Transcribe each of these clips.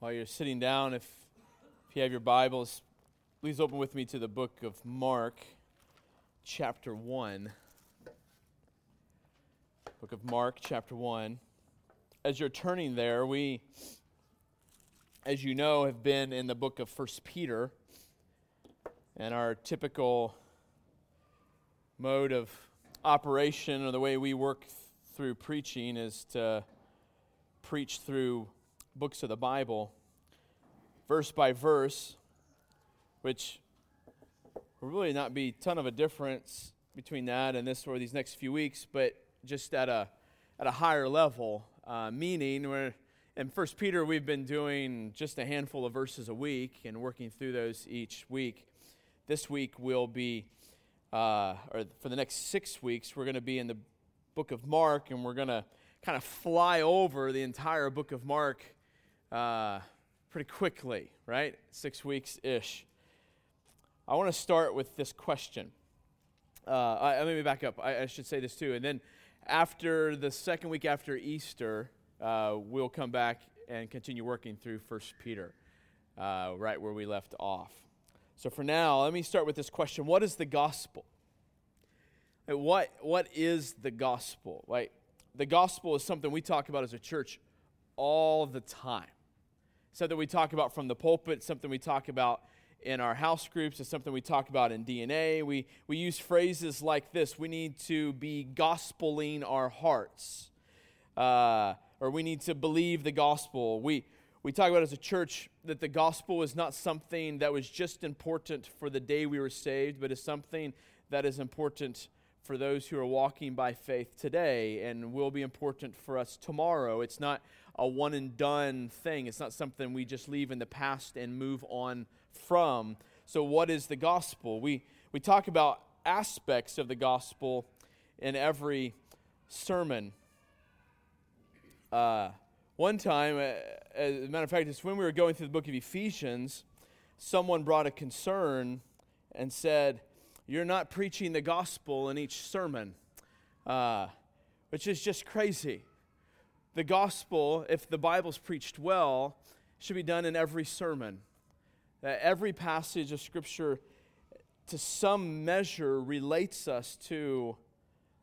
While you're sitting down, if, if you have your Bibles, please open with me to the book of Mark, chapter 1. Book of Mark, chapter 1. As you're turning there, we, as you know, have been in the book of First Peter. And our typical mode of operation or the way we work through preaching is to preach through books of the Bible, verse by verse, which will really not be a ton of a difference between that and this or these next few weeks, but just at a at a higher level. Uh, meaning, we're in First Peter, we've been doing just a handful of verses a week and working through those each week. This week we'll be, uh, or for the next six weeks, we're going to be in the book of Mark, and we're going to kind of fly over the entire book of Mark uh, pretty quickly, right? Six weeks ish. I want to start with this question. Uh, I, let me back up. I, I, should say this too. And then after the second week after Easter, uh, we'll come back and continue working through First Peter, uh, right where we left off. So for now, let me start with this question What is the gospel? What, what is the gospel? Like, the gospel is something we talk about as a church all the time something we talk about from the pulpit, something we talk about in our house groups, it's something we talk about in DNA. We, we use phrases like this we need to be gospeling our hearts, uh, or we need to believe the gospel. We, we talk about as a church that the gospel is not something that was just important for the day we were saved, but is something that is important for those who are walking by faith today and will be important for us tomorrow. It's not a one and done thing. It's not something we just leave in the past and move on from. So, what is the gospel? We, we talk about aspects of the gospel in every sermon. Uh, one time, uh, as a matter of fact, it's when we were going through the book of Ephesians, someone brought a concern and said, You're not preaching the gospel in each sermon, uh, which is just crazy the gospel, if the Bible's preached well, should be done in every sermon. That every passage of Scripture, to some measure, relates us to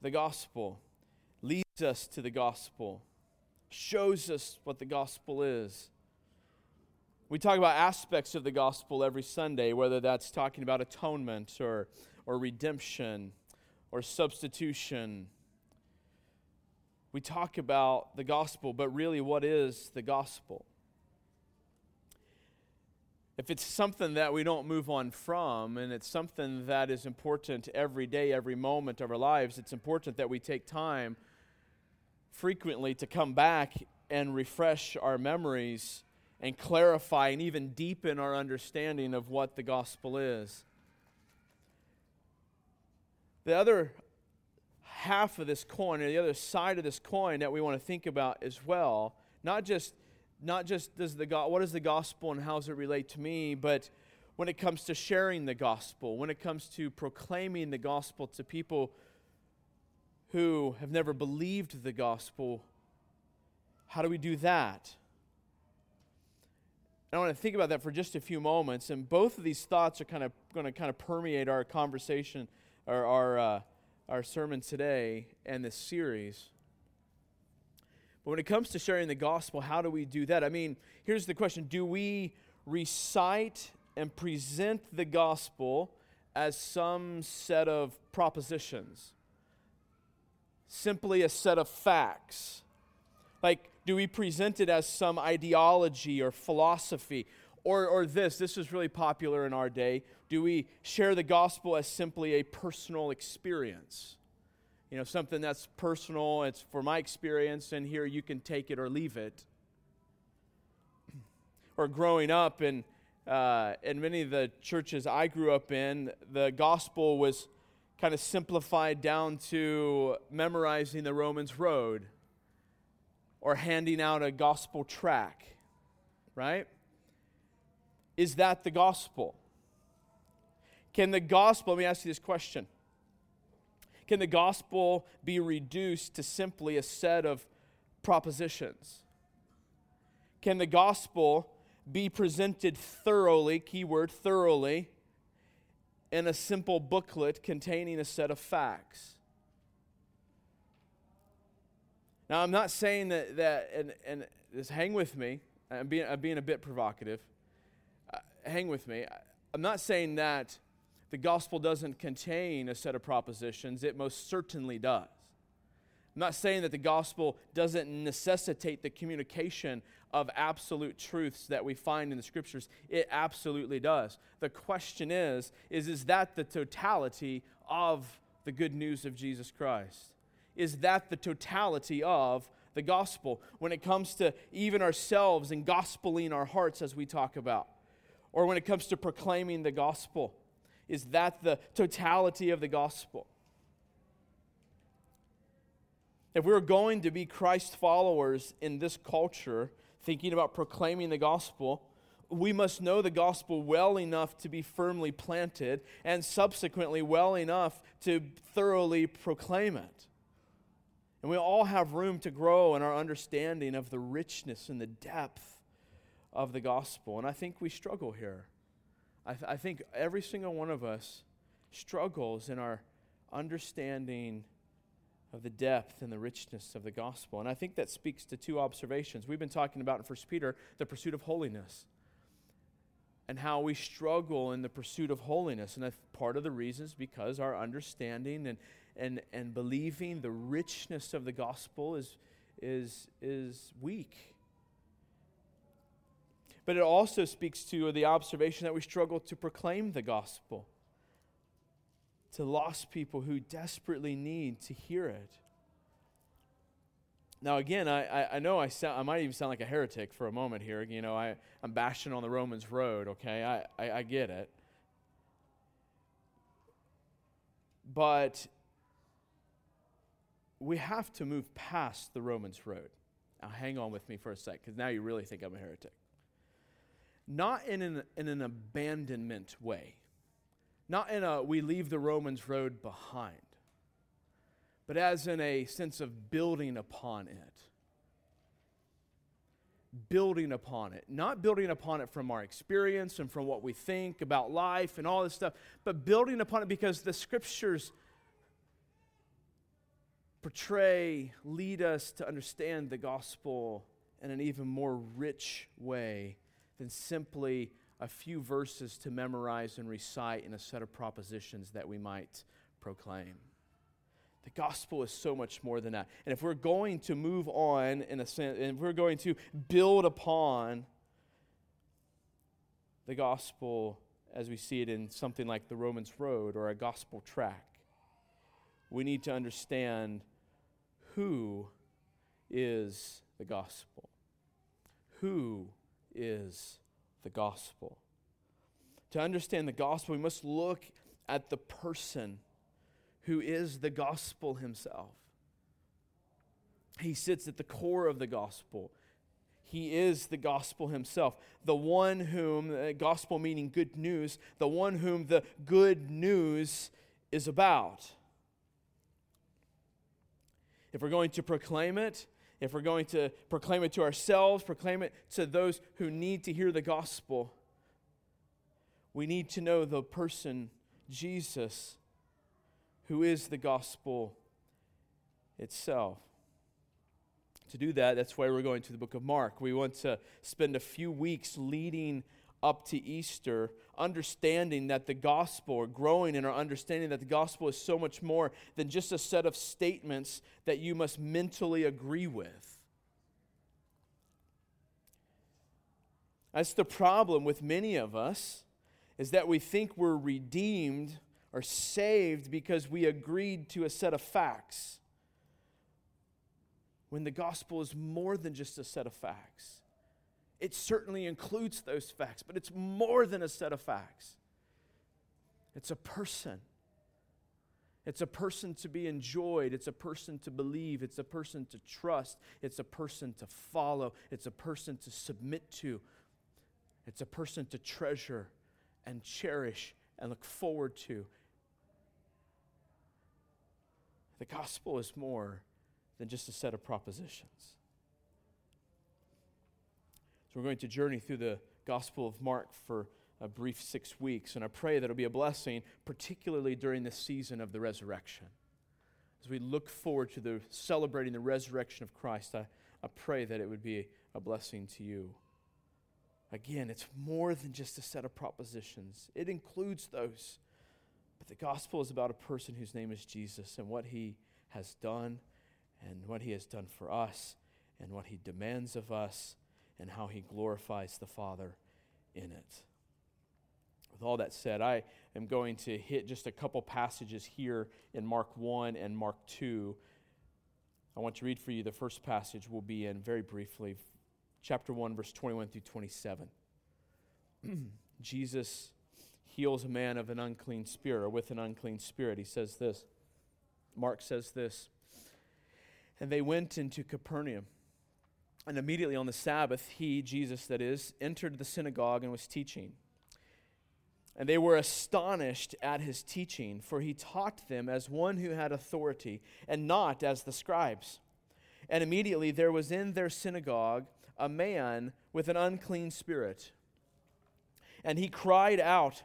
the gospel, leads us to the gospel, shows us what the gospel is. We talk about aspects of the gospel every Sunday, whether that's talking about atonement or, or redemption or substitution we talk about the gospel, but really, what is the gospel? If it's something that we don't move on from, and it's something that is important every day, every moment of our lives, it's important that we take time frequently to come back and refresh our memories and clarify and even deepen our understanding of what the gospel is. The other half of this coin or the other side of this coin that we want to think about as well. Not just not just does the what is the gospel and how does it relate to me, but when it comes to sharing the gospel, when it comes to proclaiming the gospel to people who have never believed the gospel, how do we do that? I want to think about that for just a few moments, and both of these thoughts are kind of going to kind of permeate our conversation or our uh, our sermon today and this series. But when it comes to sharing the gospel, how do we do that? I mean, here's the question Do we recite and present the gospel as some set of propositions? Simply a set of facts? Like, do we present it as some ideology or philosophy? Or, or this, this is really popular in our day. Do we share the gospel as simply a personal experience? You know, something that's personal, it's for my experience, and here you can take it or leave it. Or growing up in, uh, in many of the churches I grew up in, the gospel was kind of simplified down to memorizing the Romans Road or handing out a gospel tract, right? Is that the gospel? Can the gospel, let me ask you this question. Can the gospel be reduced to simply a set of propositions? Can the gospel be presented thoroughly, keyword thoroughly, in a simple booklet containing a set of facts. Now, I'm not saying that, that and, and just hang with me, I'm being, I'm being a bit provocative. Hang with me. I'm not saying that the gospel doesn't contain a set of propositions, it most certainly does. I'm not saying that the gospel doesn't necessitate the communication of absolute truths that we find in the scriptures. It absolutely does. The question is, is, is that the totality of the good news of Jesus Christ? Is that the totality of the gospel when it comes to even ourselves and gospeling our hearts as we talk about? Or when it comes to proclaiming the gospel? Is that the totality of the gospel? If we're going to be Christ followers in this culture, thinking about proclaiming the gospel, we must know the gospel well enough to be firmly planted and subsequently well enough to thoroughly proclaim it. And we all have room to grow in our understanding of the richness and the depth of the gospel. And I think we struggle here. I, th- I think every single one of us struggles in our understanding of the depth and the richness of the gospel. And I think that speaks to two observations. We've been talking about in 1 Peter the pursuit of holiness and how we struggle in the pursuit of holiness. And that's part of the reason is because our understanding and, and, and believing the richness of the gospel is, is, is weak. But it also speaks to the observation that we struggle to proclaim the gospel to lost people who desperately need to hear it. Now, again, I, I, I, know I, sound, I might even sound like a heretic for a moment here. You know, I, I'm bashing on the Romans road, okay? I, I, I get it. But we have to move past the Romans road. Now, hang on with me for a sec, because now you really think I'm a heretic. Not in an, in an abandonment way. Not in a we leave the Romans road behind, but as in a sense of building upon it. Building upon it. Not building upon it from our experience and from what we think about life and all this stuff, but building upon it because the scriptures portray, lead us to understand the gospel in an even more rich way than simply a few verses to memorize and recite in a set of propositions that we might proclaim. The gospel is so much more than that. And if we're going to move on in a sense, and if we're going to build upon the gospel as we see it in something like the Romans Road or a gospel tract, we need to understand who is the gospel. Who is the gospel. To understand the gospel, we must look at the person who is the gospel himself. He sits at the core of the gospel. He is the gospel himself, the one whom, uh, gospel meaning good news, the one whom the good news is about. If we're going to proclaim it, if we're going to proclaim it to ourselves, proclaim it to those who need to hear the gospel, we need to know the person, Jesus, who is the gospel itself. To do that, that's why we're going to the book of Mark. We want to spend a few weeks leading up to Easter, understanding that the gospel, or growing in our understanding that the gospel is so much more than just a set of statements that you must mentally agree with. That's the problem with many of us, is that we think we're redeemed or saved because we agreed to a set of facts. When the gospel is more than just a set of facts. It certainly includes those facts, but it's more than a set of facts. It's a person. It's a person to be enjoyed. It's a person to believe. It's a person to trust. It's a person to follow. It's a person to submit to. It's a person to treasure and cherish and look forward to. The gospel is more than just a set of propositions So we're going to journey through the Gospel of Mark for a brief six weeks, and I pray that it'll be a blessing, particularly during the season of the resurrection. As we look forward to the celebrating the resurrection of Christ, I, I pray that it would be a blessing to you. Again, it's more than just a set of propositions, it includes those. But the gospel is about a person whose name is Jesus and what he has done and what he has done for us and what he demands of us and how he glorifies the Father in it. With all that said, I am going to hit just a couple passages here in Mark 1 and Mark 2. I want to read for you the first passage we'll be in very briefly, chapter 1, verse 21 through 27. Jesus heals a man of an unclean spirit or with an unclean spirit. He says this. Mark says this. And they went into Capernaum. And immediately on the Sabbath, he, Jesus that is, entered the synagogue and was teaching. And they were astonished at his teaching, for he taught them as one who had authority, and not as the scribes. And immediately there was in their synagogue a man with an unclean spirit. And he cried out,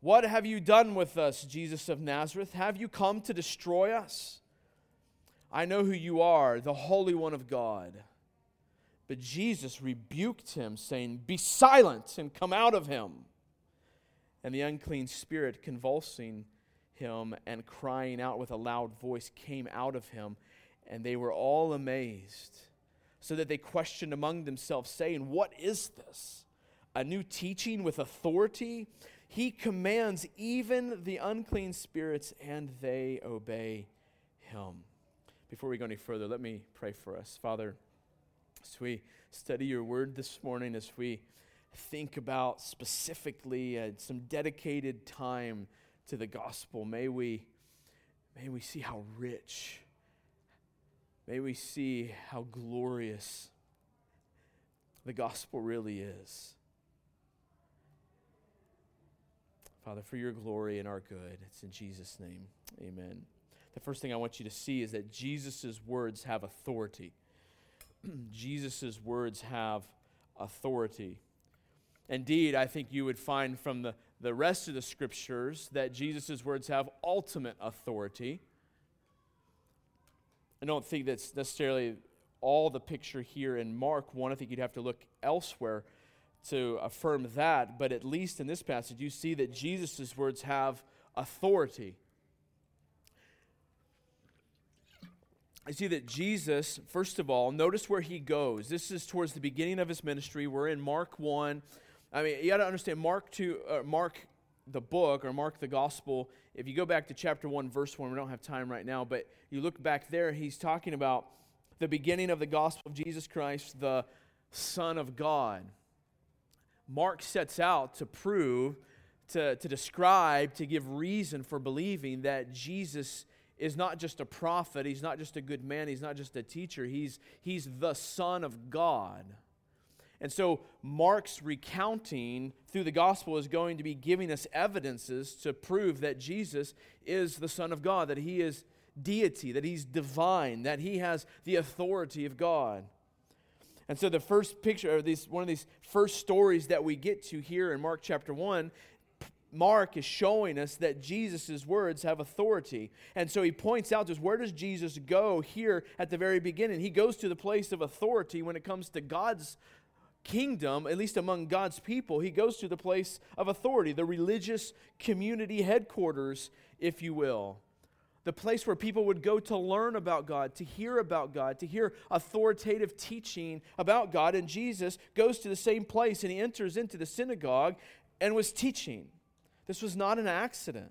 What have you done with us, Jesus of Nazareth? Have you come to destroy us? I know who you are, the Holy One of God. But Jesus rebuked him, saying, Be silent and come out of him. And the unclean spirit, convulsing him and crying out with a loud voice, came out of him, and they were all amazed, so that they questioned among themselves, saying, What is this? A new teaching with authority? He commands even the unclean spirits, and they obey him. Before we go any further, let me pray for us. Father, as we study your word this morning, as we think about specifically uh, some dedicated time to the gospel. May we, may we see how rich, may we see how glorious the gospel really is. Father, for your glory and our good, it's in Jesus' name. Amen. The first thing I want you to see is that Jesus' words have authority. Jesus' words have authority. Indeed, I think you would find from the, the rest of the scriptures that Jesus' words have ultimate authority. I don't think that's necessarily all the picture here in Mark 1. I think you'd have to look elsewhere to affirm that. But at least in this passage, you see that Jesus' words have authority. I see that Jesus, first of all, notice where he goes. This is towards the beginning of his ministry. We're in Mark 1. I mean, you got to understand Mark 2, uh, Mark the book or Mark the gospel. If you go back to chapter 1, verse 1, we don't have time right now, but you look back there, he's talking about the beginning of the gospel of Jesus Christ, the Son of God. Mark sets out to prove, to, to describe, to give reason for believing that Jesus is not just a prophet, he's not just a good man, he's not just a teacher, he's, he's the Son of God. And so Mark's recounting through the gospel is going to be giving us evidences to prove that Jesus is the Son of God, that he is deity, that he's divine, that he has the authority of God. And so the first picture, or these, one of these first stories that we get to here in Mark chapter 1, Mark is showing us that Jesus' words have authority. And so he points out to us where does Jesus go here at the very beginning? He goes to the place of authority when it comes to God's kingdom, at least among God's people, he goes to the place of authority, the religious community headquarters, if you will. The place where people would go to learn about God, to hear about God, to hear authoritative teaching about God. And Jesus goes to the same place and he enters into the synagogue and was teaching. This was not an accident.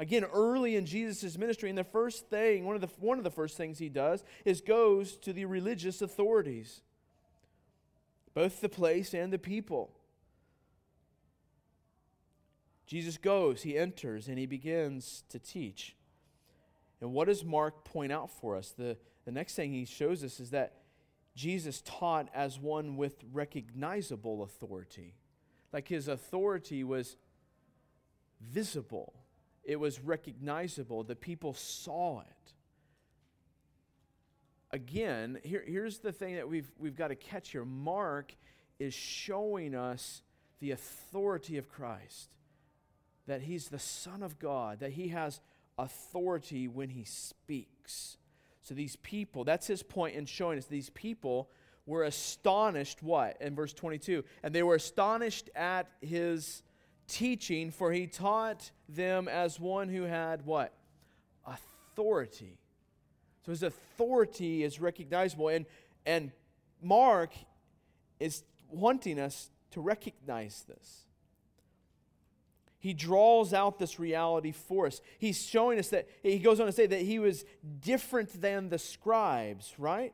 Again, early in Jesus' ministry, and the first thing, one of the, one of the first things he does is goes to the religious authorities both the place and the people. Jesus goes, he enters, and he begins to teach. And what does Mark point out for us? The, the next thing he shows us is that Jesus taught as one with recognizable authority. Like his authority was visible, it was recognizable. The people saw it again, here, here's the thing that we've, we've got to catch here Mark is showing us the authority of Christ, that he's the Son of God, that he has authority when he speaks. So these people, that's his point in showing us these people were astonished what in verse 22 and they were astonished at his teaching for he taught them as one who had what authority so his authority is recognizable and and mark is wanting us to recognize this he draws out this reality for us. He's showing us that, he goes on to say that he was different than the scribes, right?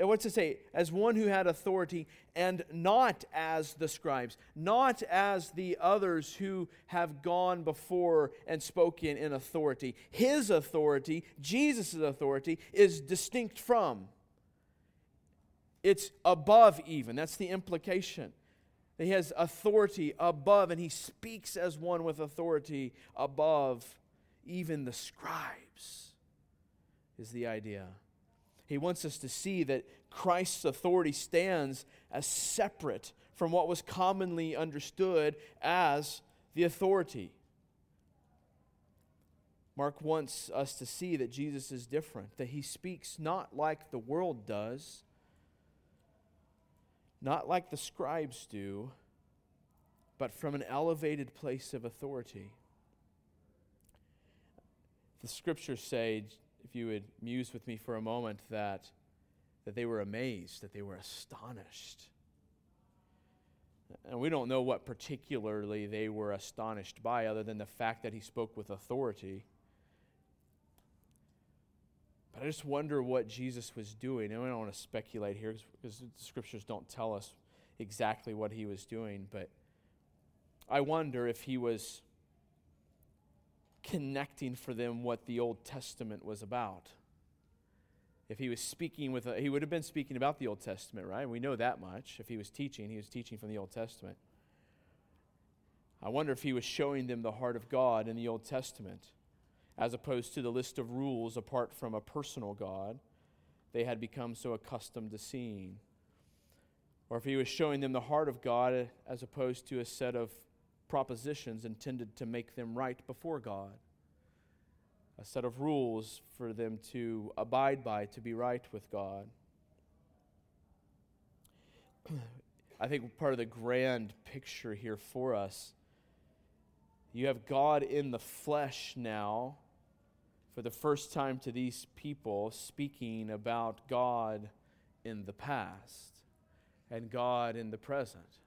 Uh, what's it say? As one who had authority and not as the scribes, not as the others who have gone before and spoken in authority. His authority, Jesus' authority, is distinct from. It's above even. That's the implication. He has authority above, and he speaks as one with authority above even the scribes, is the idea. He wants us to see that Christ's authority stands as separate from what was commonly understood as the authority. Mark wants us to see that Jesus is different, that he speaks not like the world does, not like the scribes do, but from an elevated place of authority. The scriptures say if you would muse with me for a moment, that, that they were amazed, that they were astonished. And we don't know what particularly they were astonished by, other than the fact that he spoke with authority. But I just wonder what Jesus was doing. And I don't want to speculate here because the scriptures don't tell us exactly what he was doing. But I wonder if he was connecting for them what the Old Testament was about. If he was speaking with, a, he would have been speaking about the Old Testament, right? We know that much. If he was teaching, he was teaching from the Old Testament. I wonder if he was showing them the heart of God in the Old Testament, as opposed to the list of rules apart from a personal God they had become so accustomed to seeing. Or if he was showing them the heart of God as opposed to a set of propositions intended to make them right before God, a set of rules for them to abide by to be right with God. I think part of the grand picture here for us, you have God in the flesh now, for the first time to these people, speaking about God in the past and God in the present.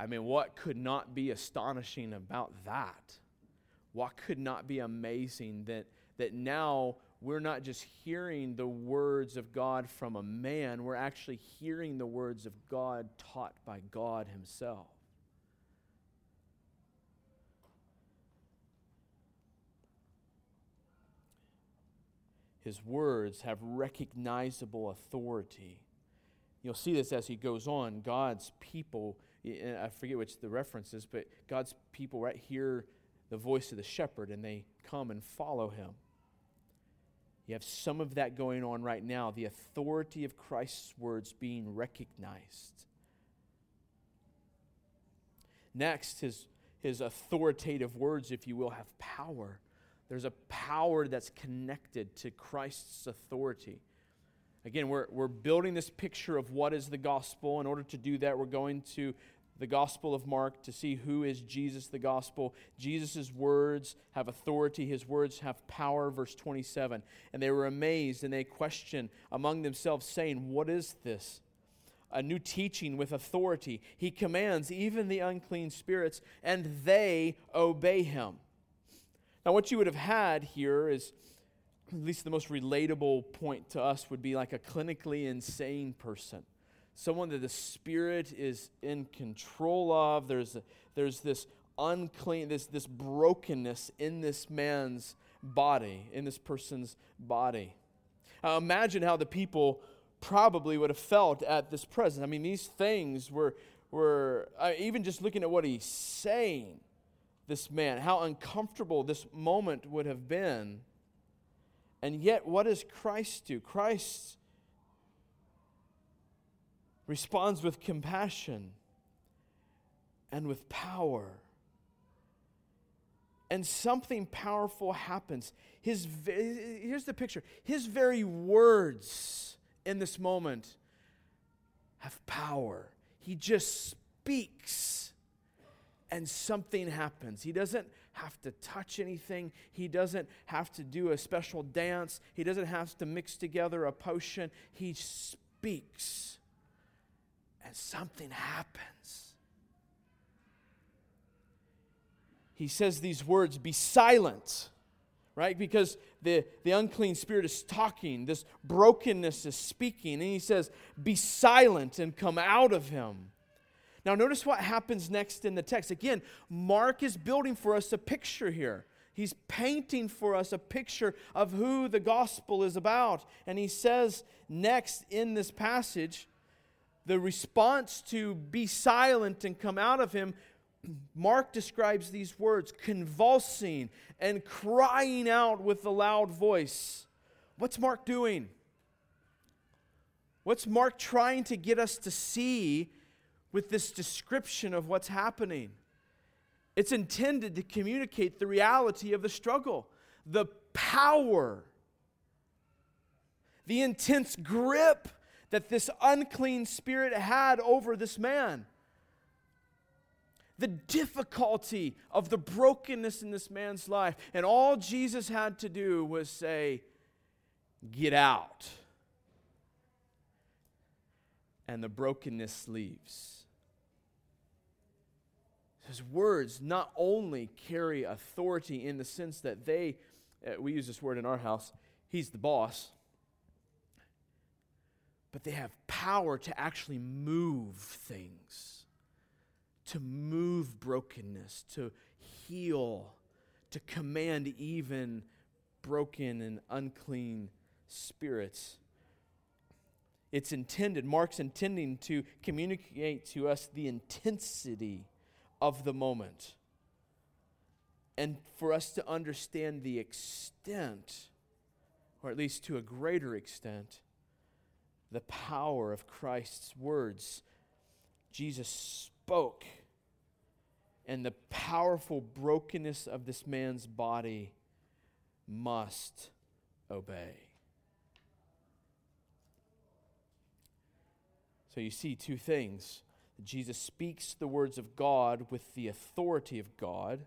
I mean, what could not be astonishing about that? What could not be amazing that, that now we're not just hearing the words of God from a man, we're actually hearing the words of God taught by God Himself. His words have recognizable authority. You'll see this as he goes on. God's people I forget which the reference is, but God's people right hear the voice of the shepherd and they come and follow him. You have some of that going on right now, the authority of Christ's words being recognized. Next, his, his authoritative words, if you will, have power. There's a power that's connected to Christ's authority. Again, we're, we're building this picture of what is the gospel. In order to do that, we're going to the Gospel of Mark to see who is Jesus, the gospel. Jesus' words have authority, his words have power. Verse 27. And they were amazed and they questioned among themselves, saying, What is this? A new teaching with authority. He commands even the unclean spirits, and they obey him. Now, what you would have had here is at least the most relatable point to us would be like a clinically insane person. Someone that the Spirit is in control of. There's, there's this unclean, this, this brokenness in this man's body, in this person's body. Uh, imagine how the people probably would have felt at this presence. I mean, these things were, were uh, even just looking at what he's saying, this man, how uncomfortable this moment would have been. And yet, what does Christ do? Christ responds with compassion and with power. And something powerful happens. His, here's the picture his very words in this moment have power. He just speaks and something happens. He doesn't have to touch anything. He doesn't have to do a special dance. He doesn't have to mix together a potion. He speaks and something happens. He says these words be silent, right? Because the, the unclean spirit is talking, this brokenness is speaking, and he says, Be silent and come out of him. Now, notice what happens next in the text. Again, Mark is building for us a picture here. He's painting for us a picture of who the gospel is about. And he says next in this passage, the response to be silent and come out of him, Mark describes these words convulsing and crying out with a loud voice. What's Mark doing? What's Mark trying to get us to see with this description of what's happening. It's intended to communicate the reality of the struggle, the power, the intense grip that this unclean spirit had over this man. The difficulty of the brokenness in this man's life. And all Jesus had to do was say, Get out. And the brokenness leaves. His words not only carry authority in the sense that they, uh, we use this word in our house, he's the boss, but they have power to actually move things, to move brokenness, to heal, to command even broken and unclean spirits. It's intended, Mark's intending to communicate to us the intensity of the moment. And for us to understand the extent, or at least to a greater extent, the power of Christ's words. Jesus spoke, and the powerful brokenness of this man's body must obey. So you see two things Jesus speaks the words of God with the authority of God,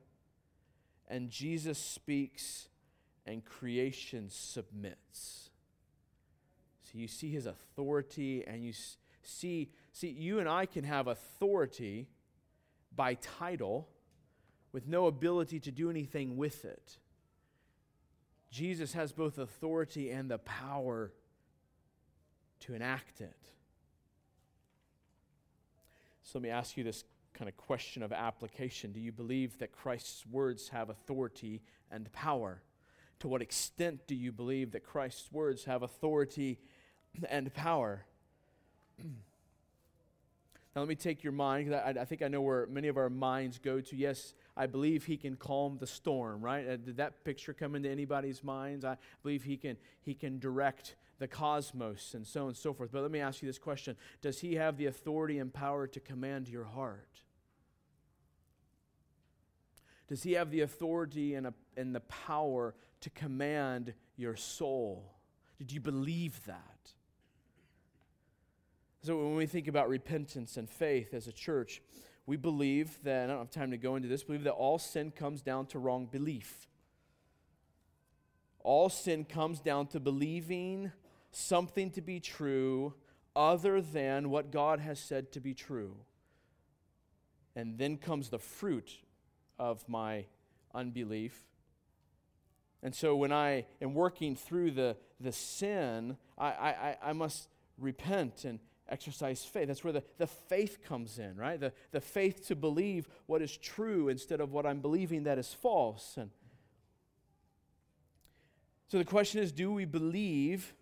and Jesus speaks and creation submits. So you see his authority, and you see, see, you and I can have authority by title with no ability to do anything with it. Jesus has both authority and the power to enact it. So let me ask you this kind of question of application. Do you believe that Christ's words have authority and power? To what extent do you believe that Christ's words have authority and power? Now, let me take your mind, because I, I, think I know where many of our minds go to. Yes, I believe he can calm the storm, right? Uh, did that picture come into anybody's minds? I believe he can, he can direct the cosmos and so on and so forth. But let me ask you this question Does he have the authority and power to command your heart? Does he have the authority and, a, and the power to command your soul? Did you believe that? So, when we think about repentance and faith as a church, we believe that, I don't have time to go into this, believe that all sin comes down to wrong belief. All sin comes down to believing something to be true other than what God has said to be true. And then comes the fruit of my unbelief. And so when I am working through the, the sin, I, I, I must repent and exercise faith. That's where the, the faith comes in, right? The, the faith to believe what is true instead of what I'm believing that is false. And so the question is do we believe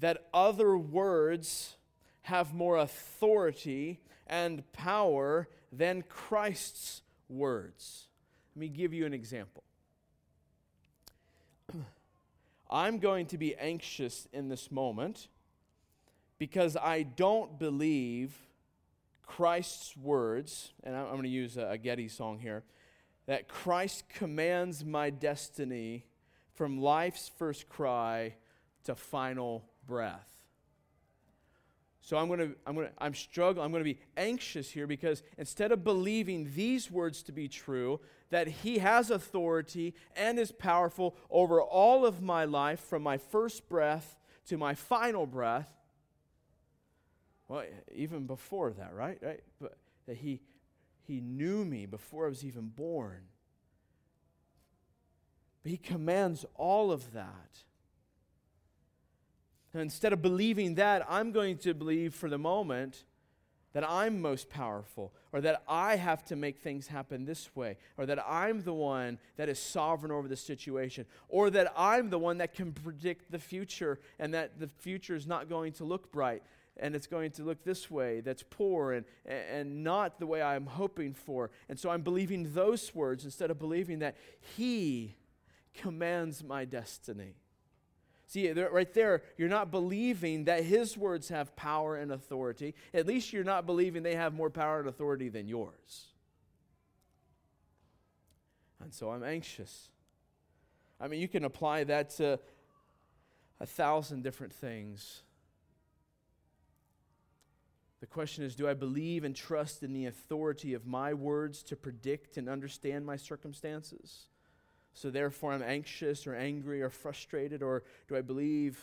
that other words have more authority and power than Christ's words. Let me give you an example. I'm going to be anxious in this moment because I don't believe Christ's words, and I'm going to use a, Getty song here, that Christ commands my destiny from life's first cry to final breath. So I'm going to I'm going to I'm struggling I'm going to be anxious here because instead of believing these words to be true that he has authority and is powerful over all of my life from my first breath to my final breath well even before that right right but that he he knew me before I was even born but he commands all of that instead of believing that, I'm going to believe for the moment that I'm most powerful, or that I have to make things happen this way, or that I'm the one that is sovereign over the situation, or that I'm the one that can predict the future and that the future is not going to look bright and it's going to look this way that's poor and, and not the way I'm hoping for. And so I'm believing those words instead of believing that He commands my destiny. See, right there, you're not believing that his words have power and authority. At least you're not believing they have more power and authority than yours. And so I'm anxious. I mean, you can apply that to a thousand different things. The question is do I believe and trust in the authority of my words to predict and understand my circumstances? So therefore, I'm anxious or angry or frustrated? Or do I believe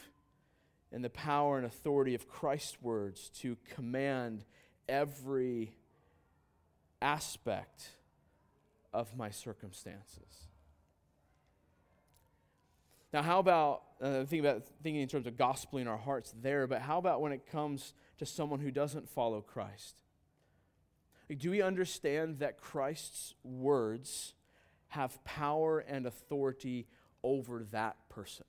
in the power and authority of Christ's words to command every aspect of my circumstances? Now, how about uh, about thinking in terms of gospeling our hearts there, but how about when it comes to someone who doesn't follow Christ? Like, do we understand that Christ's words have power and authority over that person.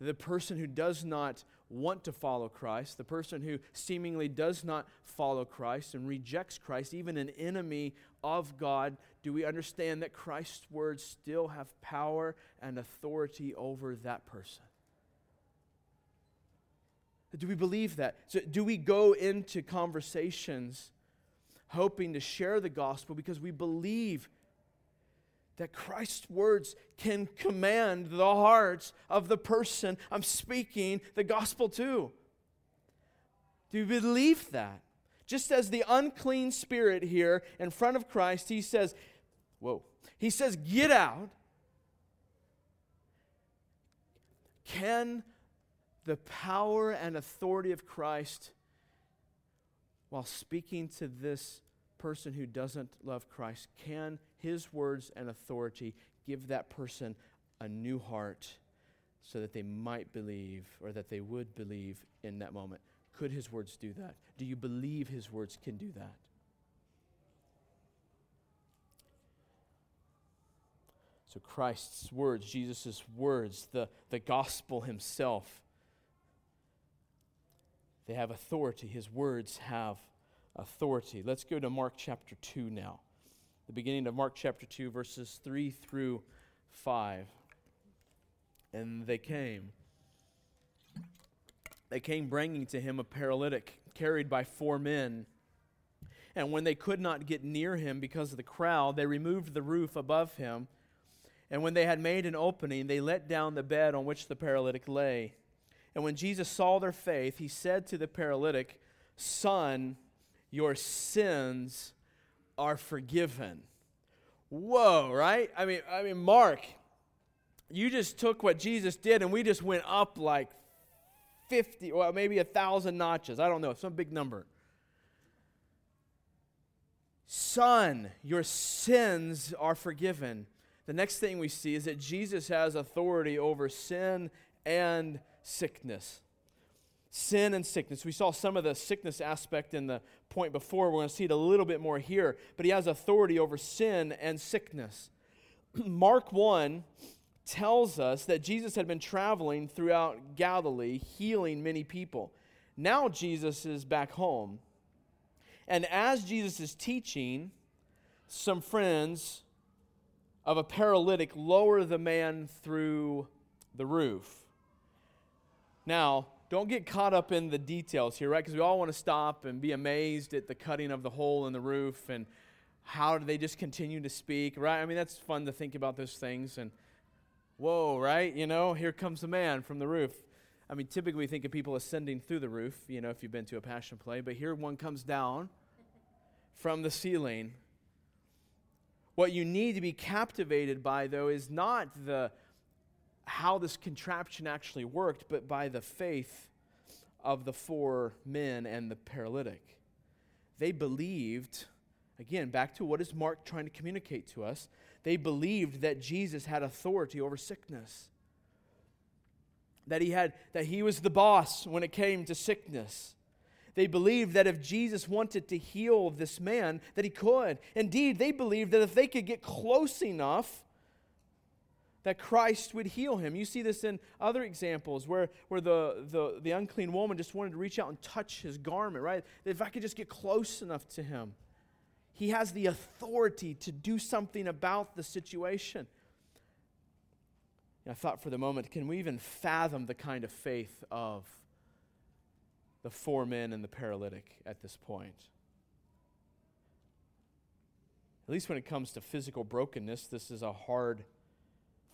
The person who does not want to follow Christ, the person who seemingly does not follow Christ and rejects Christ, even an enemy of God, do we understand that Christ's words still have power and authority over that person? Do we believe that? So do we go into conversations hoping to share the gospel because we believe that Christ's words can command the hearts of the person I'm speaking the gospel to. Do you believe that? Just as the unclean spirit here in front of Christ, he says, Whoa, he says, Get out. Can the power and authority of Christ while speaking to this person who doesn't love Christ, can his words and authority give that person a new heart so that they might believe or that they would believe in that moment? Could his words do that? Do you believe his words can do that? So, Christ's words, Jesus' words, the, the gospel himself, they have authority. His words have authority. Let's go to Mark chapter 2 now. The beginning of Mark chapter 2, verses 3 through 5. And they came. They came bringing to him a paralytic carried by four men. And when they could not get near him because of the crowd, they removed the roof above him. And when they had made an opening, they let down the bed on which the paralytic lay. And when Jesus saw their faith, he said to the paralytic, Son, your sins are forgiven. Whoa, right? I mean, I mean, Mark, you just took what Jesus did and we just went up like 50, well, maybe a thousand notches. I don't know, some big number. Son, your sins are forgiven. The next thing we see is that Jesus has authority over sin and sickness. Sin and sickness. We saw some of the sickness aspect in the point before. We're going to see it a little bit more here. But he has authority over sin and sickness. Mark 1 tells us that Jesus had been traveling throughout Galilee, healing many people. Now Jesus is back home. And as Jesus is teaching, some friends of a paralytic lower the man through the roof. Now, don't get caught up in the details here, right? Because we all want to stop and be amazed at the cutting of the hole in the roof and how do they just continue to speak, right? I mean, that's fun to think about those things. And whoa, right? You know, here comes the man from the roof. I mean, typically we think of people ascending through the roof, you know, if you've been to a passion play, but here one comes down from the ceiling. What you need to be captivated by, though, is not the how this contraption actually worked, but by the faith of the four men and the paralytic. They believed, again, back to what is Mark trying to communicate to us, they believed that Jesus had authority over sickness. That he had that he was the boss when it came to sickness. They believed that if Jesus wanted to heal this man, that he could. Indeed, they believed that if they could get close enough, that Christ would heal him. You see this in other examples where, where the, the, the unclean woman just wanted to reach out and touch his garment, right? If I could just get close enough to him, he has the authority to do something about the situation. I thought for the moment, can we even fathom the kind of faith of the four men and the paralytic at this point? At least when it comes to physical brokenness, this is a hard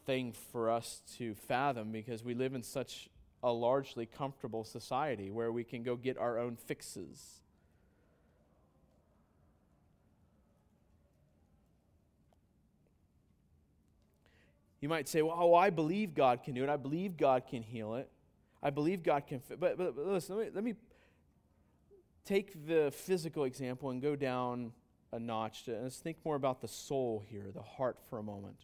thing for us to fathom because we live in such a largely comfortable society where we can go get our own fixes. You might say, well, oh, I believe God can do it. I believe God can heal it. I believe God can. Fi-. But, but, but listen, let me, let me take the physical example and go down a notch. To, let's think more about the soul here, the heart for a moment.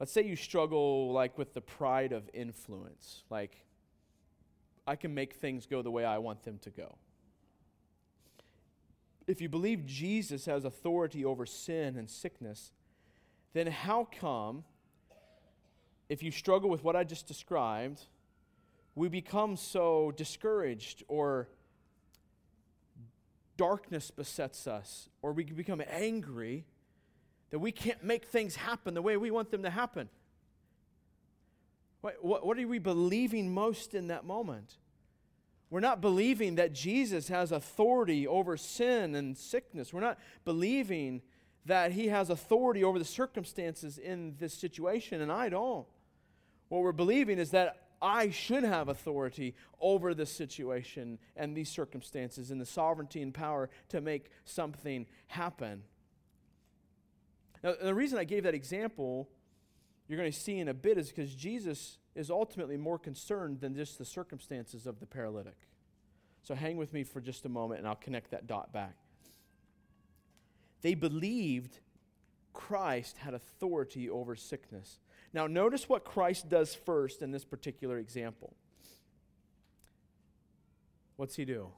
Let's say you struggle like with the pride of influence, like I can make things go the way I want them to go. If you believe Jesus has authority over sin and sickness, then how come, if you struggle with what I just described, we become so discouraged or darkness besets us or we become angry that we can't make things happen the way we want them to happen. What, what, what, are we believing most in that moment? We're not believing that Jesus has authority over sin and sickness. We're not believing that he has authority over the circumstances in this situation, and I don't. What we're believing is that I should have authority over this situation and these circumstances and the sovereignty and power to make something happen. Now, the reason I gave that example, you're going to see in a bit, is because Jesus is ultimately more concerned than just the circumstances of the paralytic. So hang with me for just a moment and I'll connect that dot back. They believed Christ had authority over sickness. Now, notice what Christ does first in this particular example. What's he do?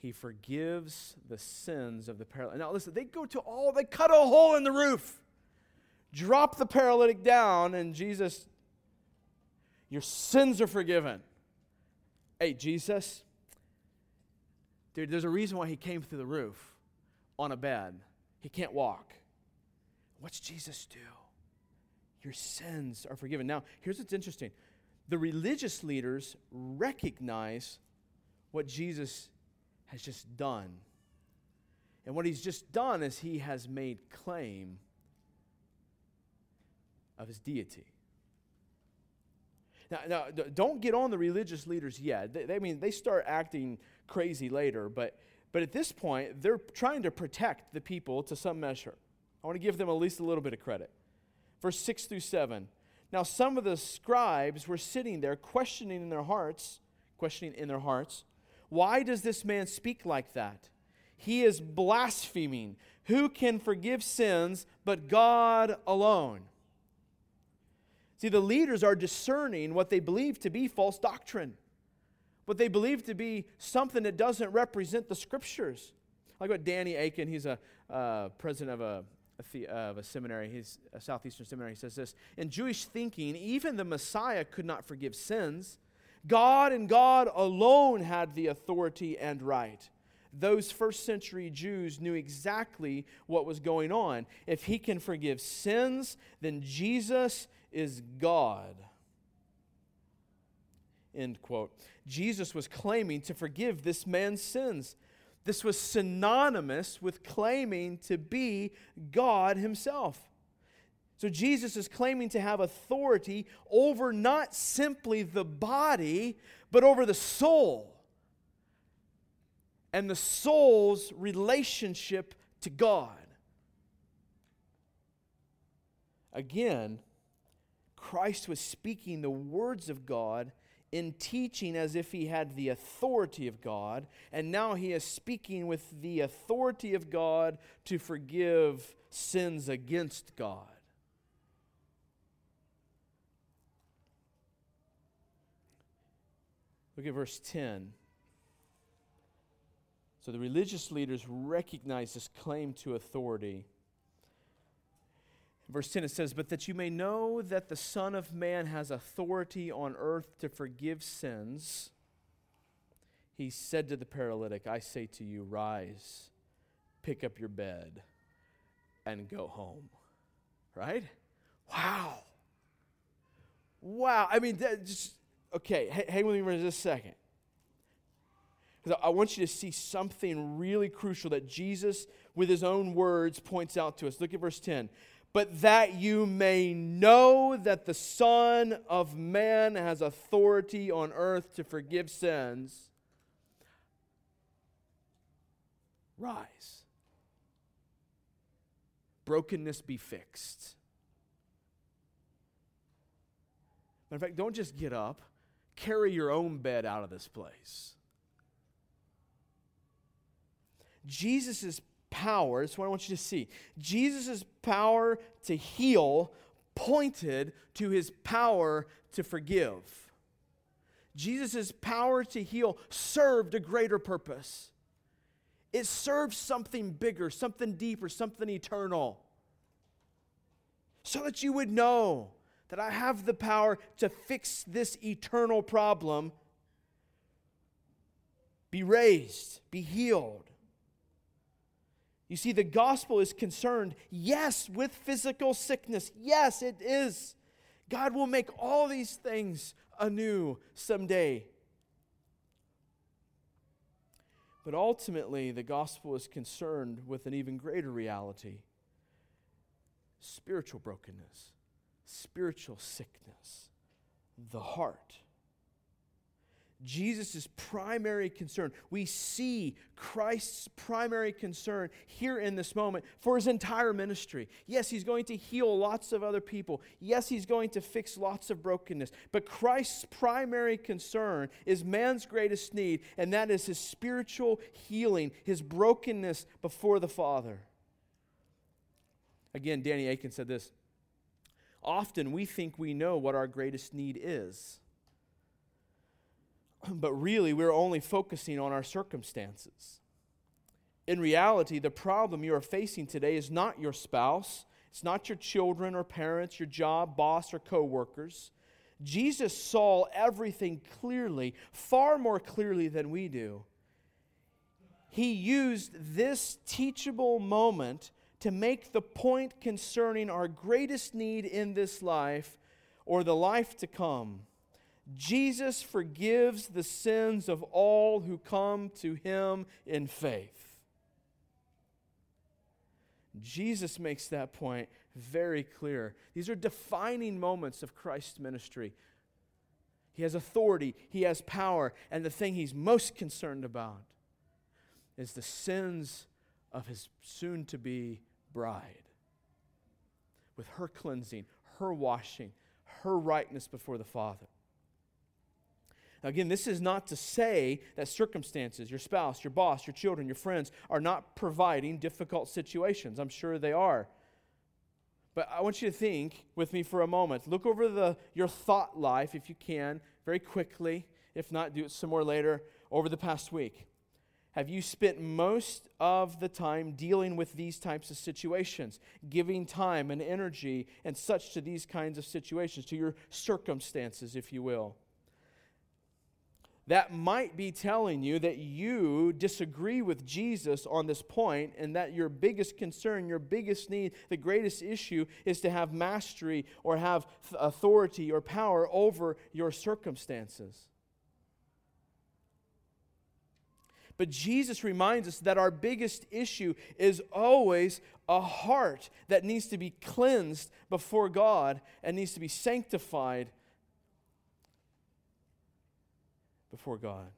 He forgives the sins of the paralytic. Now, listen, they go to all, they cut a hole in the roof, drop the paralytic down, and Jesus, your sins are forgiven. Hey, Jesus, dude, there's a reason why he came through the roof on a bed. He can't walk. What's Jesus do? Your sins are forgiven. Now, here's what's interesting the religious leaders recognize what Jesus has just done. And what he's just done is he has made claim of his deity. Now, now don't get on the religious leaders yet. They, they, I mean, they start acting crazy later, but, but at this point, they're trying to protect the people to some measure. I want to give them at least a little bit of credit. Verse 6 through 7. Now, some of the scribes were sitting there questioning in their hearts, questioning in their hearts, why does this man speak like that? He is blaspheming. Who can forgive sins but God alone? See, the leaders are discerning what they believe to be false doctrine, what they believe to be something that doesn't represent the scriptures. Like what Danny Akin, he's a uh, president of a, of a seminary, he's a southeastern seminary, he says this In Jewish thinking, even the Messiah could not forgive sins God and God alone had the authority and right. Those first century Jews knew exactly what was going on. If he can forgive sins, then Jesus is God. End quote. Jesus was claiming to forgive this man's sins. This was synonymous with claiming to be God Himself. So Jesus is claiming to have authority over not simply the body, but over the soul and the soul's relationship to God. Again, Christ was speaking the words of God in teaching as if he had the authority of God, and now he is speaking with the authority of God to forgive sins against God. Look at verse 10. So the religious leaders recognize this claim to authority. Verse 10 it says, But that you may know that the Son of Man has authority on earth to forgive sins, he said to the paralytic, I say to you, rise, pick up your bed, and go home. Right? Wow. Wow. I mean, just, okay, hang with me for just a second. Because I want you to see something really crucial that Jesus, with his own words, points out to us. Look at verse 10 but that you may know that the Son of Man has authority on earth to forgive sins. Rise. Brokenness be fixed. Matter of fact, don't just get up, carry your own bed out of this place. Jesus' power, that's what I want you to see. Jesus' power to heal pointed to his power to forgive. Jesus' power to heal served a greater purpose. It served something bigger, something deeper, something eternal. So that you would know that I have the power to fix this eternal problem, be raised, be healed. You see, the gospel is concerned, yes, with physical sickness. Yes, it is. God will make all these things anew someday. But ultimately, the gospel is concerned with an even greater reality spiritual brokenness, spiritual sickness, the heart. Jesus' primary concern. We see Christ's primary concern here in this moment for his entire ministry. Yes, he's going to heal lots of other people. Yes, he's going to fix lots of brokenness. But Christ's primary concern is man's greatest need, and that is his spiritual healing, his brokenness before the Father. Again, Danny Akin said this Often we think we know what our greatest need is but really we're only focusing on our circumstances. In reality, the problem you are facing today is not your spouse, it's not your children or parents, your job, boss, or coworkers. Jesus saw everything clearly, far more clearly than we do. He used this teachable moment to make the point concerning our greatest need in this life or the life to come. Jesus forgives the sins of all who come to him in faith. Jesus makes that point very clear. These are defining moments of Christ's ministry. He has authority, he has power, and the thing he's most concerned about is the sins of his soon to be bride. With her cleansing, her washing, her rightness before the Father. Now, again, this is not to say that circumstances, your spouse, your boss, your children, your friends, are not providing difficult situations. I'm sure they are. But I want you to think with me for a moment. Look over the, your thought life, if you can, very quickly. If not, do it some more later over the past week. Have you spent most of the time dealing with these types of situations, giving time and energy and such to these kinds of situations, to your circumstances, if you will? that might be telling you that you disagree with Jesus on this point and that your biggest concern, your biggest need, the greatest issue is to have mastery or have authority or power over your circumstances. But Jesus reminds us that our biggest issue is always a heart that needs to be cleansed before God and needs to be sanctified before God.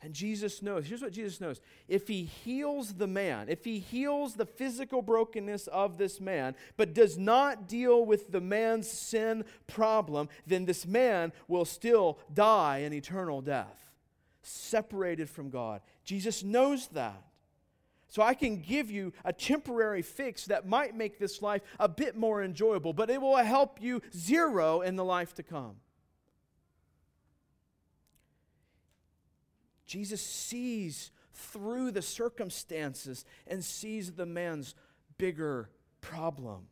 And Jesus knows, here's what Jesus knows. If he heals the man, if he heals the physical brokenness of this man, but does not deal with the man's sin problem, then this man will still die an eternal death, separated from God. Jesus knows that. So I can give you a temporary fix that might make this life a bit more enjoyable, but it will help you zero in the life to come. Jesus sees through the circumstances and sees the man's bigger problem.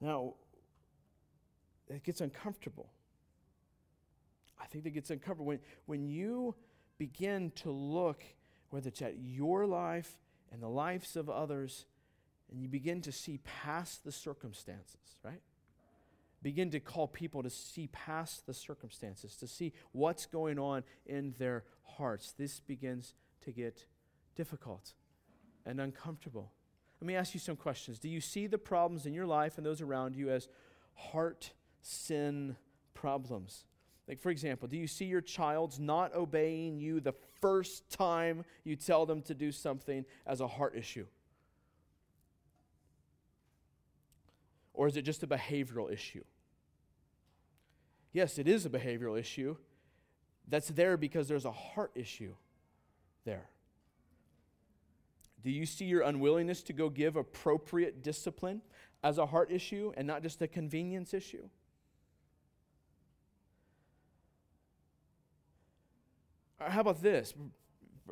Now, it gets uncomfortable. I think it gets uncomfortable when, when you begin to look, whether it's at your life and the lives of others, and you begin to see past the circumstances, right? begin to call people to see past the circumstances, to see what's going on in their hearts. This begins to get difficult and uncomfortable. Let me ask you some questions. Do you see the problems in your life and those around you as heart sin problems? Like, for example, do you see your child's not obeying you the first time you tell them to do something as a heart issue? Or is it just a behavioral issue? Yes, it is a behavioral issue. That's there because there's a heart issue there. Do you see your unwillingness to go give appropriate discipline as a heart issue and not just a convenience issue? Or how about this?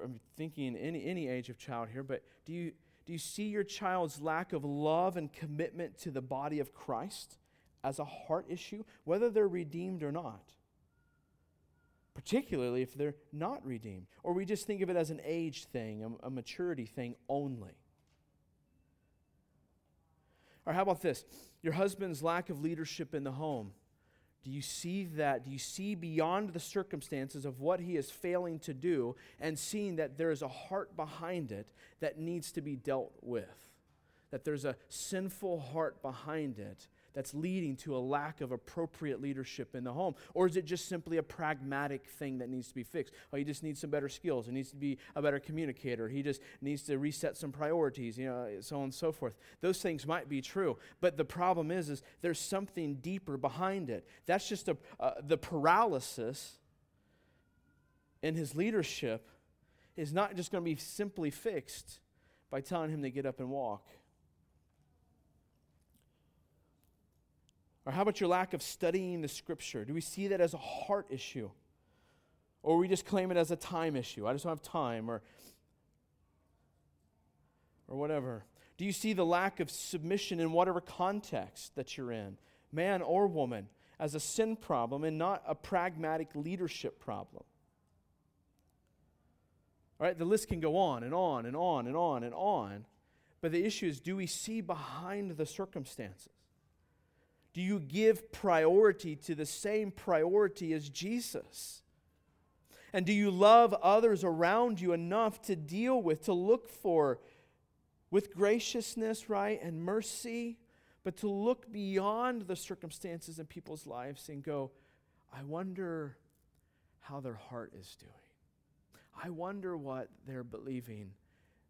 I'm thinking any, any age of child here, but do you, do you see your child's lack of love and commitment to the body of Christ as a heart issue, whether they're redeemed or not? Particularly if they're not redeemed. Or we just think of it as an age thing, a, a maturity thing only. Or how about this? Your husband's lack of leadership in the home. Do you see that? Do you see beyond the circumstances of what he is failing to do and seeing that there is a heart behind it that needs to be dealt with? That there's a sinful heart behind it that's leading to a lack of appropriate leadership in the home? Or is it just simply a pragmatic thing that needs to be fixed? Oh, he just needs some better skills. He needs to be a better communicator. He just needs to reset some priorities, you know, so on and so forth. Those things might be true, but the problem is, is there's something deeper behind it. That's just a, uh, the paralysis in his leadership is not just going to be simply fixed by telling him to get up and walk. Or how about your lack of studying the scripture? Do we see that as a heart issue? Or we just claim it as a time issue? I just don't have time, or, or whatever. Do you see the lack of submission in whatever context that you're in, man or woman, as a sin problem and not a pragmatic leadership problem? All right, the list can go on and on and on and on and on. But the issue is do we see behind the circumstances? Do you give priority to the same priority as Jesus? And do you love others around you enough to deal with, to look for with graciousness, right, and mercy, but to look beyond the circumstances in people's lives and go, I wonder how their heart is doing. I wonder what they're believing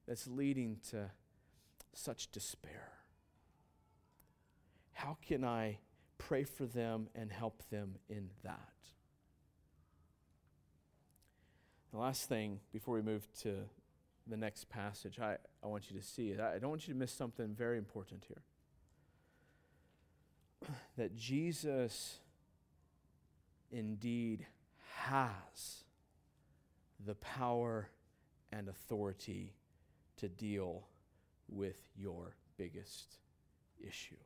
that's leading to such despair. How can I pray for them and help them in that? The last thing before we move to the next passage, I, I want you to see. I don't want you to miss something very important here. That Jesus indeed has the power and authority to deal with your biggest issue.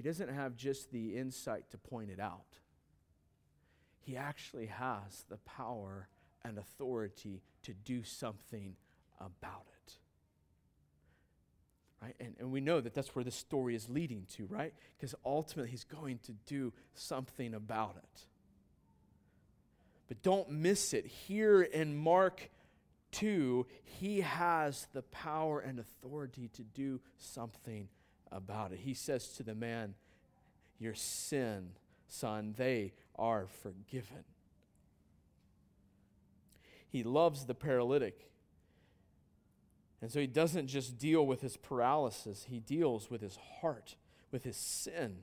He doesn't have just the insight to point it out, he actually has the power and authority to do something about it. Right? And, and we know that that's where the story is leading to, right? Because ultimately he's going to do something about it. But don't miss it. Here in Mark 2, he has the power and authority to do something about it. He says to the man, Your sin, son, they are forgiven. He loves the paralytic. And so he doesn't just deal with his paralysis, he deals with his heart, with his sin.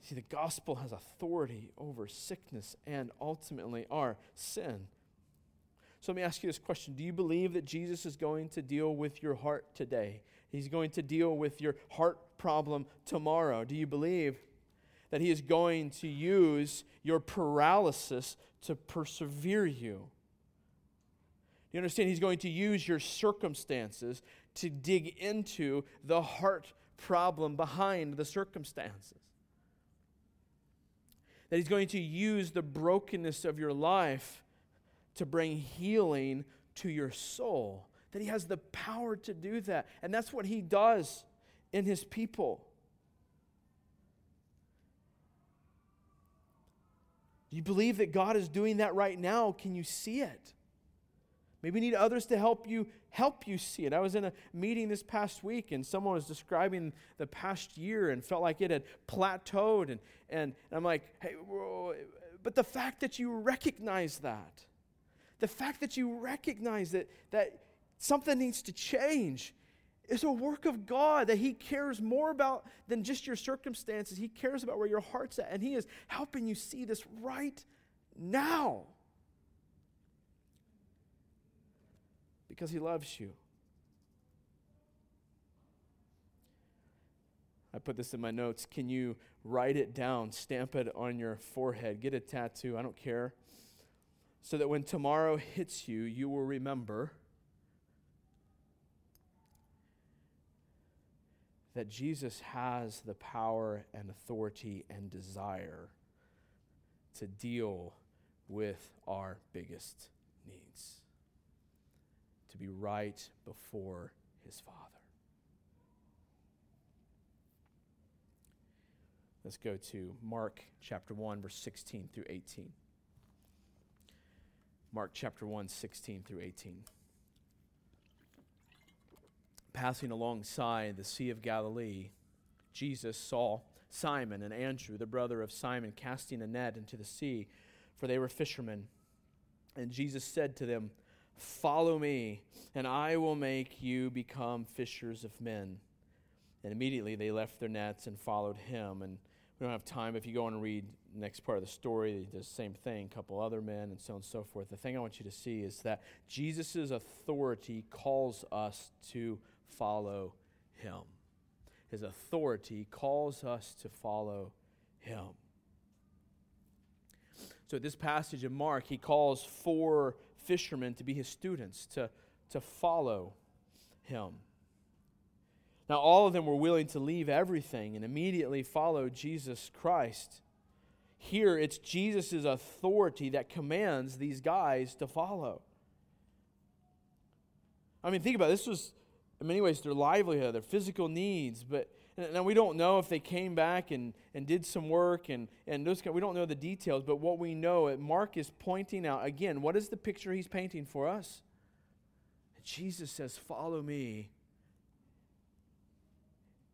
See, the gospel has authority over sickness and ultimately our sin. So let me ask you this question Do you believe that Jesus is going to deal with your heart today? He's going to deal with your heart problem tomorrow. Do you believe that He is going to use your paralysis to persevere you? Do you understand? He's going to use your circumstances to dig into the heart problem behind the circumstances. That He's going to use the brokenness of your life to bring healing to your soul. That He has the power to do that. And that's what He does in His people. Do you believe that God is doing that right now? Can you see it? Maybe you need others to help you help you see it. I was in a meeting this past week and someone was describing the past year and felt like it had plateaued and and, and I'm like, "Hey, but the fact that you recognize that, the fact that you recognize that that something needs to change is a work of God that He cares more about than just your circumstances. He cares about where your heart's at, and He is helping you see this right now. because he loves you. I put this in my notes. Can you write it down, stamp it on your forehead, get a tattoo? I don't care. So that when tomorrow hits you, you will remember that Jesus has the power and authority and desire to deal with our biggest needs to be right before his Father. Let's go to Mark chapter 1, verse 16 through 18. Mark chapter 1, 16 through 18. Passing alongside the Sea of Galilee, Jesus saw Simon and Andrew, the brother of Simon, casting a net into the sea, for they were fishermen. And Jesus said to them, Follow me, and I will make you become fishers of men. And immediately they left their nets and followed him. And we don't have time. If you go and read next part of the story, he does the same thing, a couple other men, and so on and so forth. The thing I want you to see is that Jesus' authority calls us to follow him. His authority calls us to follow him. So, this passage in Mark, he calls four fishermen to be his students, to, to follow him. Now, all of them were willing to leave everything and immediately follow Jesus Christ. Here, it's Jesus' authority that commands these guys to follow. I mean, think about it. This was, in many ways, their livelihood, their physical needs, but now, we don't know if they came back and, and did some work, and, and those, we don't know the details, but what we know, Mark is pointing out, again, what is the picture he's painting for us? Jesus says, Follow me.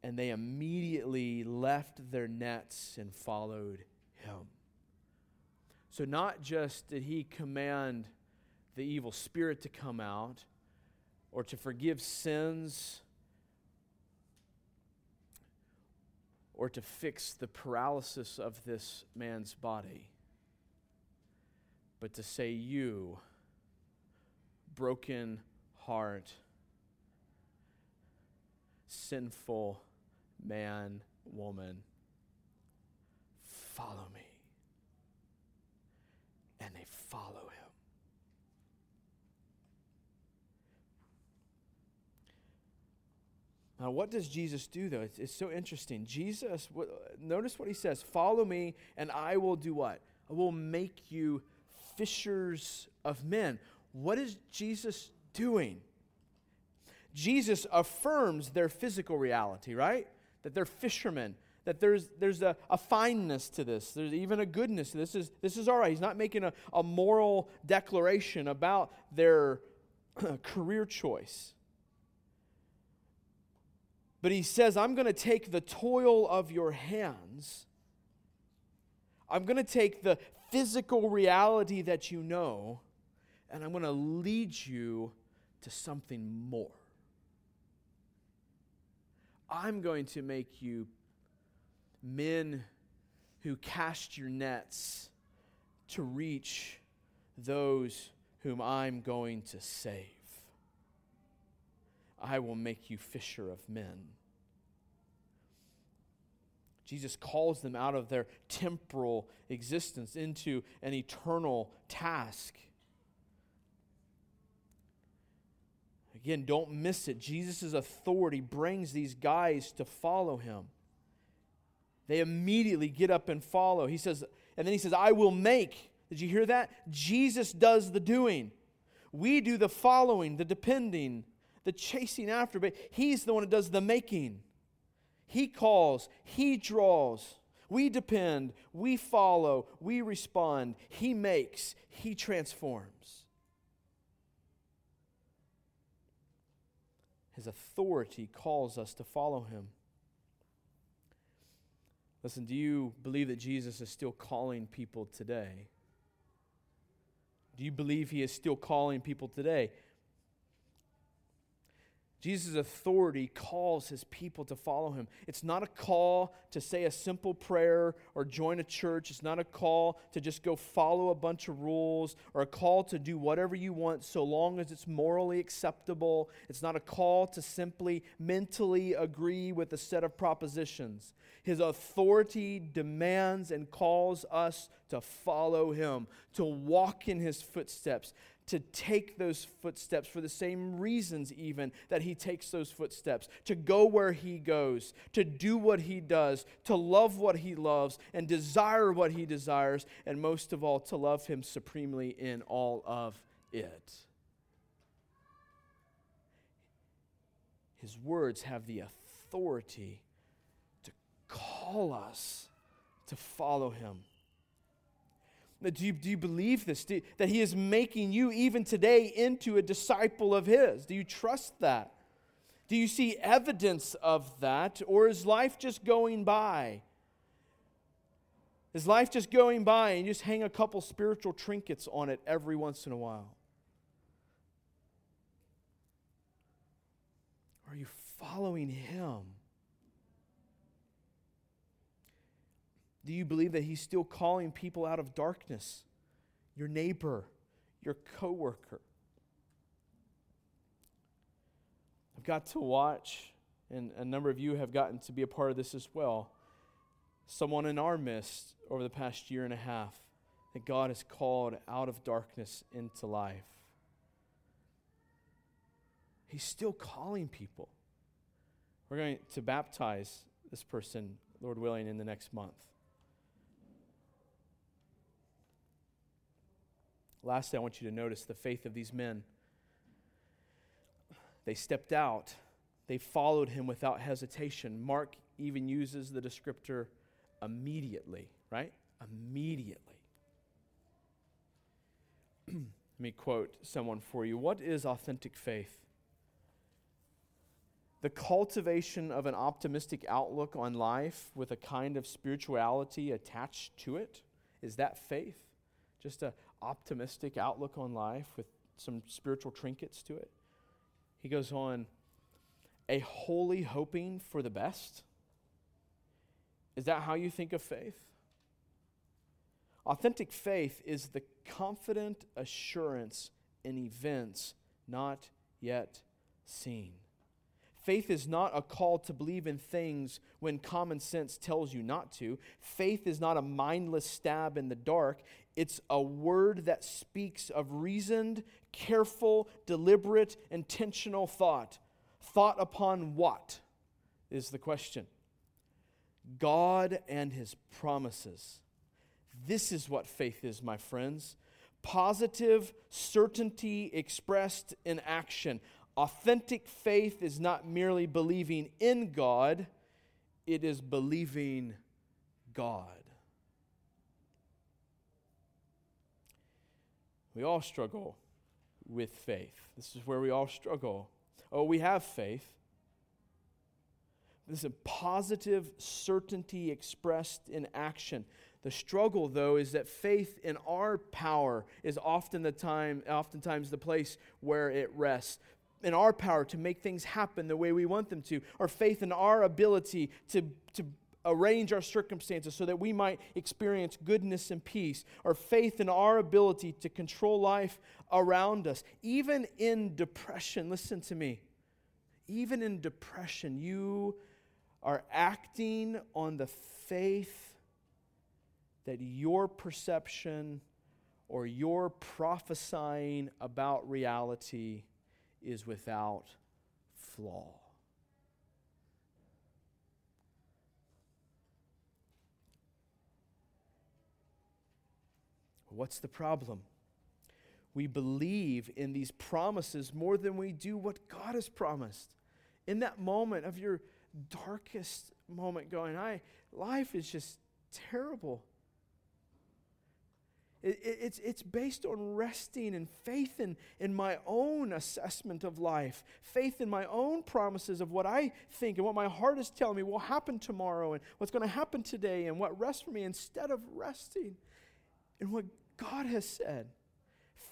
And they immediately left their nets and followed him. So, not just did he command the evil spirit to come out or to forgive sins or to fix the paralysis of this man's body, but to say, You, broken heart, sinful man, woman, follow me. And they follow him. Now, what does Jesus do, though? It's, it's so interesting. Jesus, what, notice what he says Follow me, and I will do what? I will make you fishers of men. What is Jesus doing? Jesus affirms their physical reality, right? That they're fishermen, that there's, there's a, a fineness to this, there's even a goodness. This is, this is all right. He's not making a, a moral declaration about their career choice. But he says, I'm going to take the toil of your hands. I'm going to take the physical reality that you know, and I'm going to lead you to something more. I'm going to make you men who cast your nets to reach those whom I'm going to save. I will make you fisher of men. Jesus calls them out of their temporal existence into an eternal task. Again, don't miss it. Jesus' authority brings these guys to follow him. They immediately get up and follow. He says, and then he says, I will make. Did you hear that? Jesus does the doing. We do the following, the depending, the chasing after, but he's the one that does the making. He calls, He draws. We depend, we follow, we respond. He makes, He transforms. His authority calls us to follow Him. Listen, do you believe that Jesus is still calling people today? Do you believe He is still calling people today? Jesus' authority calls his people to follow him. It's not a call to say a simple prayer or join a church. It's not a call to just go follow a bunch of rules or a call to do whatever you want so long as it's morally acceptable. It's not a call to simply mentally agree with a set of propositions. His authority demands and calls us to follow him, to walk in his footsteps, to take those footsteps for the same reasons, even that he takes those footsteps, to go where he goes, to do what he does, to love what he loves, and desire what he desires, and most of all, to love him supremely in all of it. His words have the authority to call us to follow him. Do you, do you believe this? That He is making you, even today, into a disciple of His? Do you trust that? Do you see evidence of that? Or is life just going by? Is life just going by and you just hang a couple spiritual trinkets on it every once in a while? Are you following Him? Do you believe that He's still calling people out of darkness? Your neighbor, your coworker. I've got to watch, and a number of you have gotten to be a part of this as well. Someone in our midst over the past year and a half that God has called out of darkness into life. He's still calling people. We're going to baptize this person, Lord willing, in the next month. Lastly, I want you to notice the faith of these men. They stepped out, they followed him without hesitation. Mark even uses the descriptor immediately, right? Immediately. Let me quote someone for you. What is authentic faith? The cultivation of an optimistic outlook on life with a kind of spirituality attached to it. Is that faith? Just a, optimistic outlook on life with some spiritual trinkets to it. He goes on, a holy hoping for the best. Is that how you think of faith? Authentic faith is the confident assurance in events not yet seen. Faith is not a call to believe in things when common sense tells you not to. Faith is not a mindless stab in the dark. It's a word that speaks of reasoned, careful, deliberate, intentional thought. Thought upon what is the question? God and his promises. This is what faith is, my friends positive certainty expressed in action. Authentic faith is not merely believing in God, it is believing God. We all struggle with faith. This is where we all struggle. Oh, we have faith. This is a positive certainty expressed in action. The struggle, though, is that faith in our power is often the time, oftentimes the place where it rests. In our power to make things happen the way we want them to, our faith in our ability to, to arrange our circumstances so that we might experience goodness and peace, our faith in our ability to control life around us. Even in depression, listen to me, even in depression, you are acting on the faith that your perception or your prophesying about reality is without flaw. What's the problem? We believe in these promises more than we do what God has promised. In that moment of your darkest moment, going, I life is just terrible. It, it's, it's based on resting and faith in, in my own assessment of life, faith in my own promises of what I think and what my heart is telling me will happen tomorrow and what's going to happen today and what rests for me instead of resting in what God has said.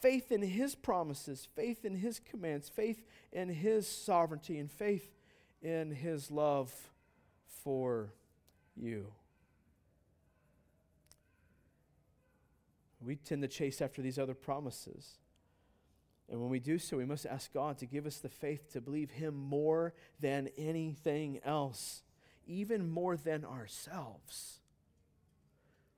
Faith in His promises, faith in His commands, faith in His sovereignty, and faith in His love for you. We tend to chase after these other promises. And when we do so, we must ask God to give us the faith to believe Him more than anything else, even more than ourselves.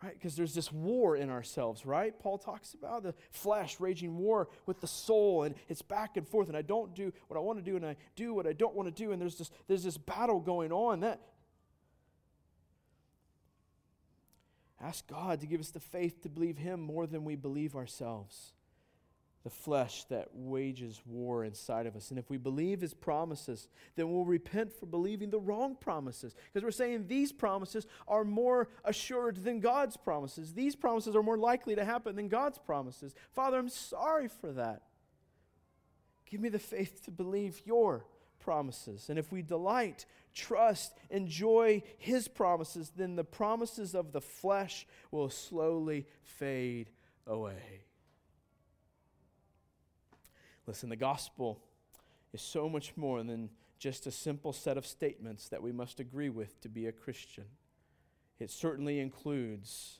Right? Because there's this war in ourselves, right? Paul talks about the flesh raging war with the soul, and it's back and forth, and I don't do what I want to do, and I do what I don't want to do, and there's this, there's this battle going on. That, Ask God to give us the faith to believe Him more than we believe ourselves. The flesh that wages war inside of us. And if we believe His promises, then we'll repent for believing the wrong promises. Because we're saying these promises are more assured than God's promises. These promises are more likely to happen than God's promises. Father, I'm sorry for that. Give me the faith to believe your promises. And if we delight, trust, enjoy His promises, then the promises of the flesh will slowly fade away. Listen, the gospel is so much more than just a simple set of statements that we must agree with to be a Christian. It certainly includes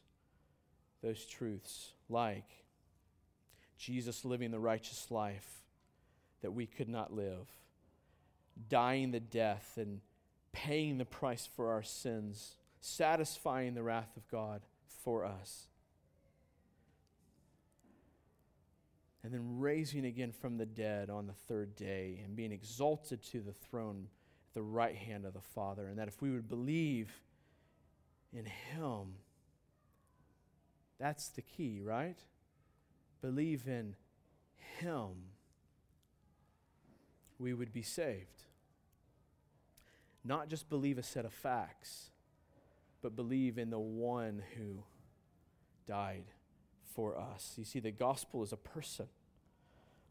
those truths like Jesus living the righteous life that we could not live dying the death and paying the price for our sins, satisfying the wrath of God for us. And then raising again from the dead on the third day and being exalted to the throne at the right hand of the Father. And that if we would believe in Him, that's the key, right? Believe in Him, we would be saved not just believe a set of facts, but believe in the one who died for us. You see, the gospel is a person,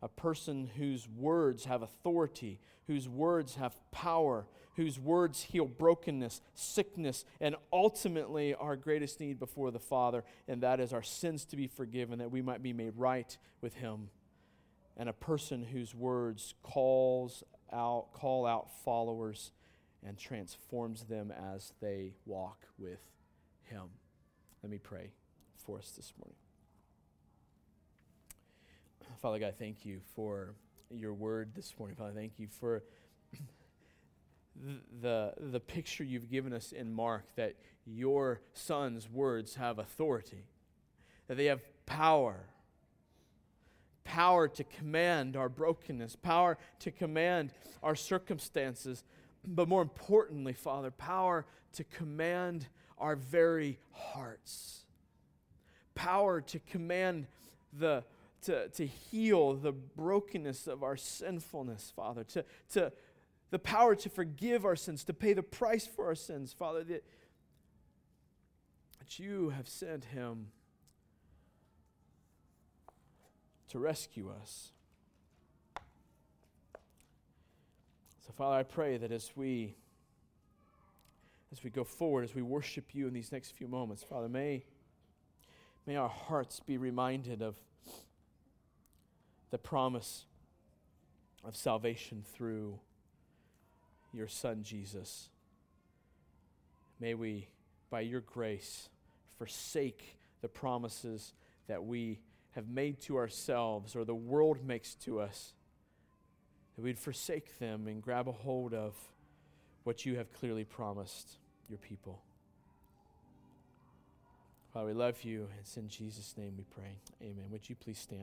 a person whose words have authority, whose words have power, whose words heal brokenness, sickness, and ultimately our greatest need before the Father, and that is our sins to be forgiven, that we might be made right with Him. And a person whose words calls out, call out followers and transforms them as they walk with Him. Let me pray for us this morning. Father God, thank you for your word this morning. Father, thank you for the, the picture you've given us in Mark that your son's words have authority, that they have power. Power to command our brokenness, power to command our circumstances, but more importantly, Father, power to command our very hearts, power to command the, to, to heal the brokenness of our sinfulness, Father, to, to the power to forgive our sins, to pay the price for our sins, Father, that, that you have sent him to rescue us. So, Father, I pray that as we as we go forward, as we worship you in these next few moments, Father, may, may our hearts be reminded of the promise of salvation through your Son, Jesus. May we, by your grace, forsake the promises that we have made to ourselves or the world makes to us, that we'd forsake them and grab a hold of what you have clearly promised your people. Father, we love you. It's in Jesus' name we pray. Amen. Would you please stand?